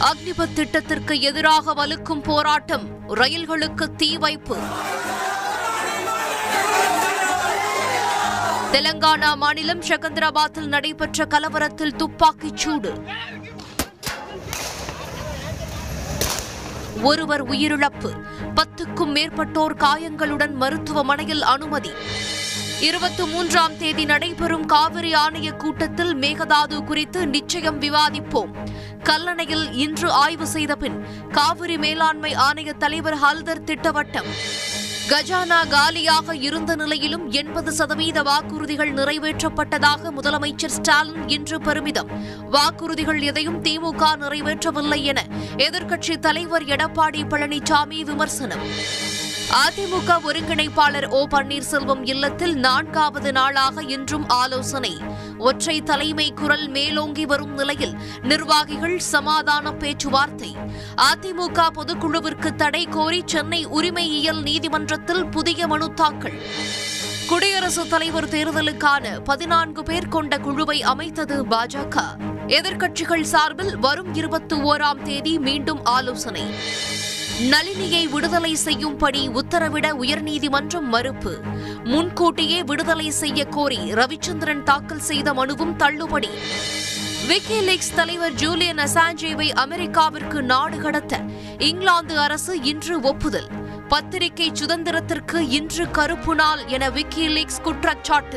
அக்னிபத் திட்டத்திற்கு எதிராக வலுக்கும் போராட்டம் ரயில்களுக்கு தீ வைப்பு. தெலங்கானா மாநிலம் செகந்திராபாத்தில் நடைபெற்ற கலவரத்தில் துப்பாக்கிச் சூடு. ஒருவர் உயிரிழப்பு. பத்துக்கும் மேற்பட்டோர் காயங்களுடன் மருத்துவமனையில் அனுமதி. இருபத்தி மூன்றாம் தேதி நடைபெறும் காவிரி ஆணைய கூட்டத்தில் மேகதாது குறித்து நிச்சயம் விவாதிப்போம். கல்லணையில் இன்று ஆய்வு செய்த பின் காவிரி மேலாண்மை ஆணைய தலைவர் ஹல்தர் திட்டவட்டம். கஜானா காலியாக இருந்த நிலையிலும் எண்பது சதவீத வாக்குறுதிகள் நிறைவேற்றப்பட்டதாக முதலமைச்சர் ஸ்டாலின் இன்று பெருமிதம். வாக்குறுதிகள் எதையும் திமுக நிறைவேற்றவில்லை என எதிர்க்கட்சித் தலைவர் எடப்பாடி பழனிசாமி விமர்சனம். அதிமுக ஒருங்கிணைப்பாளர் ஓ பன்னீர்செல்வம் இல்லத்தில் நான்காவது நாளாக இன்றும் ஆலோசனை. ஒற்றை தலைமை குரல் மேலோங்கி வரும் நிலையில் நிர்வாகிகள் சமாதான பேச்சுவார்த்தை. அதிமுக பொதுக்குழுவிற்கு தடை கோரி சென்னை உரிமையியல் நீதிமன்றத்தில் புதிய மனு தாக்கல். குடியரசுத் தலைவர் தேர்தலுக்கான பதினான்கு பேர் கொண்ட குழுவை அமைத்தது பாஜக. எதிர்க்கட்சிகள் சார்பில் வரும் இருபத்தி ஓராம் தேதி மீண்டும் ஆலோசனை. நளினியை விடுதலை செய்யும்படி உத்தரவிட உயர்நீதிமன்றம் மறுப்பு. முன்கூட்டியே விடுதலை செய்ய கோரி ரவிச்சந்திரன் தாக்கல் செய்த மனுவும் தள்ளுபடி. விக்கிலீக்ஸ் தலைவர் ஜூலியன் அசாஞ்சேவை அமெரிக்காவிற்கு நாடு கடத்த இங்கிலாந்து அரசு இன்று ஒப்புதல். பத்திரிகை சுதந்திரத்திற்கு இன்று கருப்பு நாள் என விக்கிலீக்ஸ் குற்றச்சாட்டு.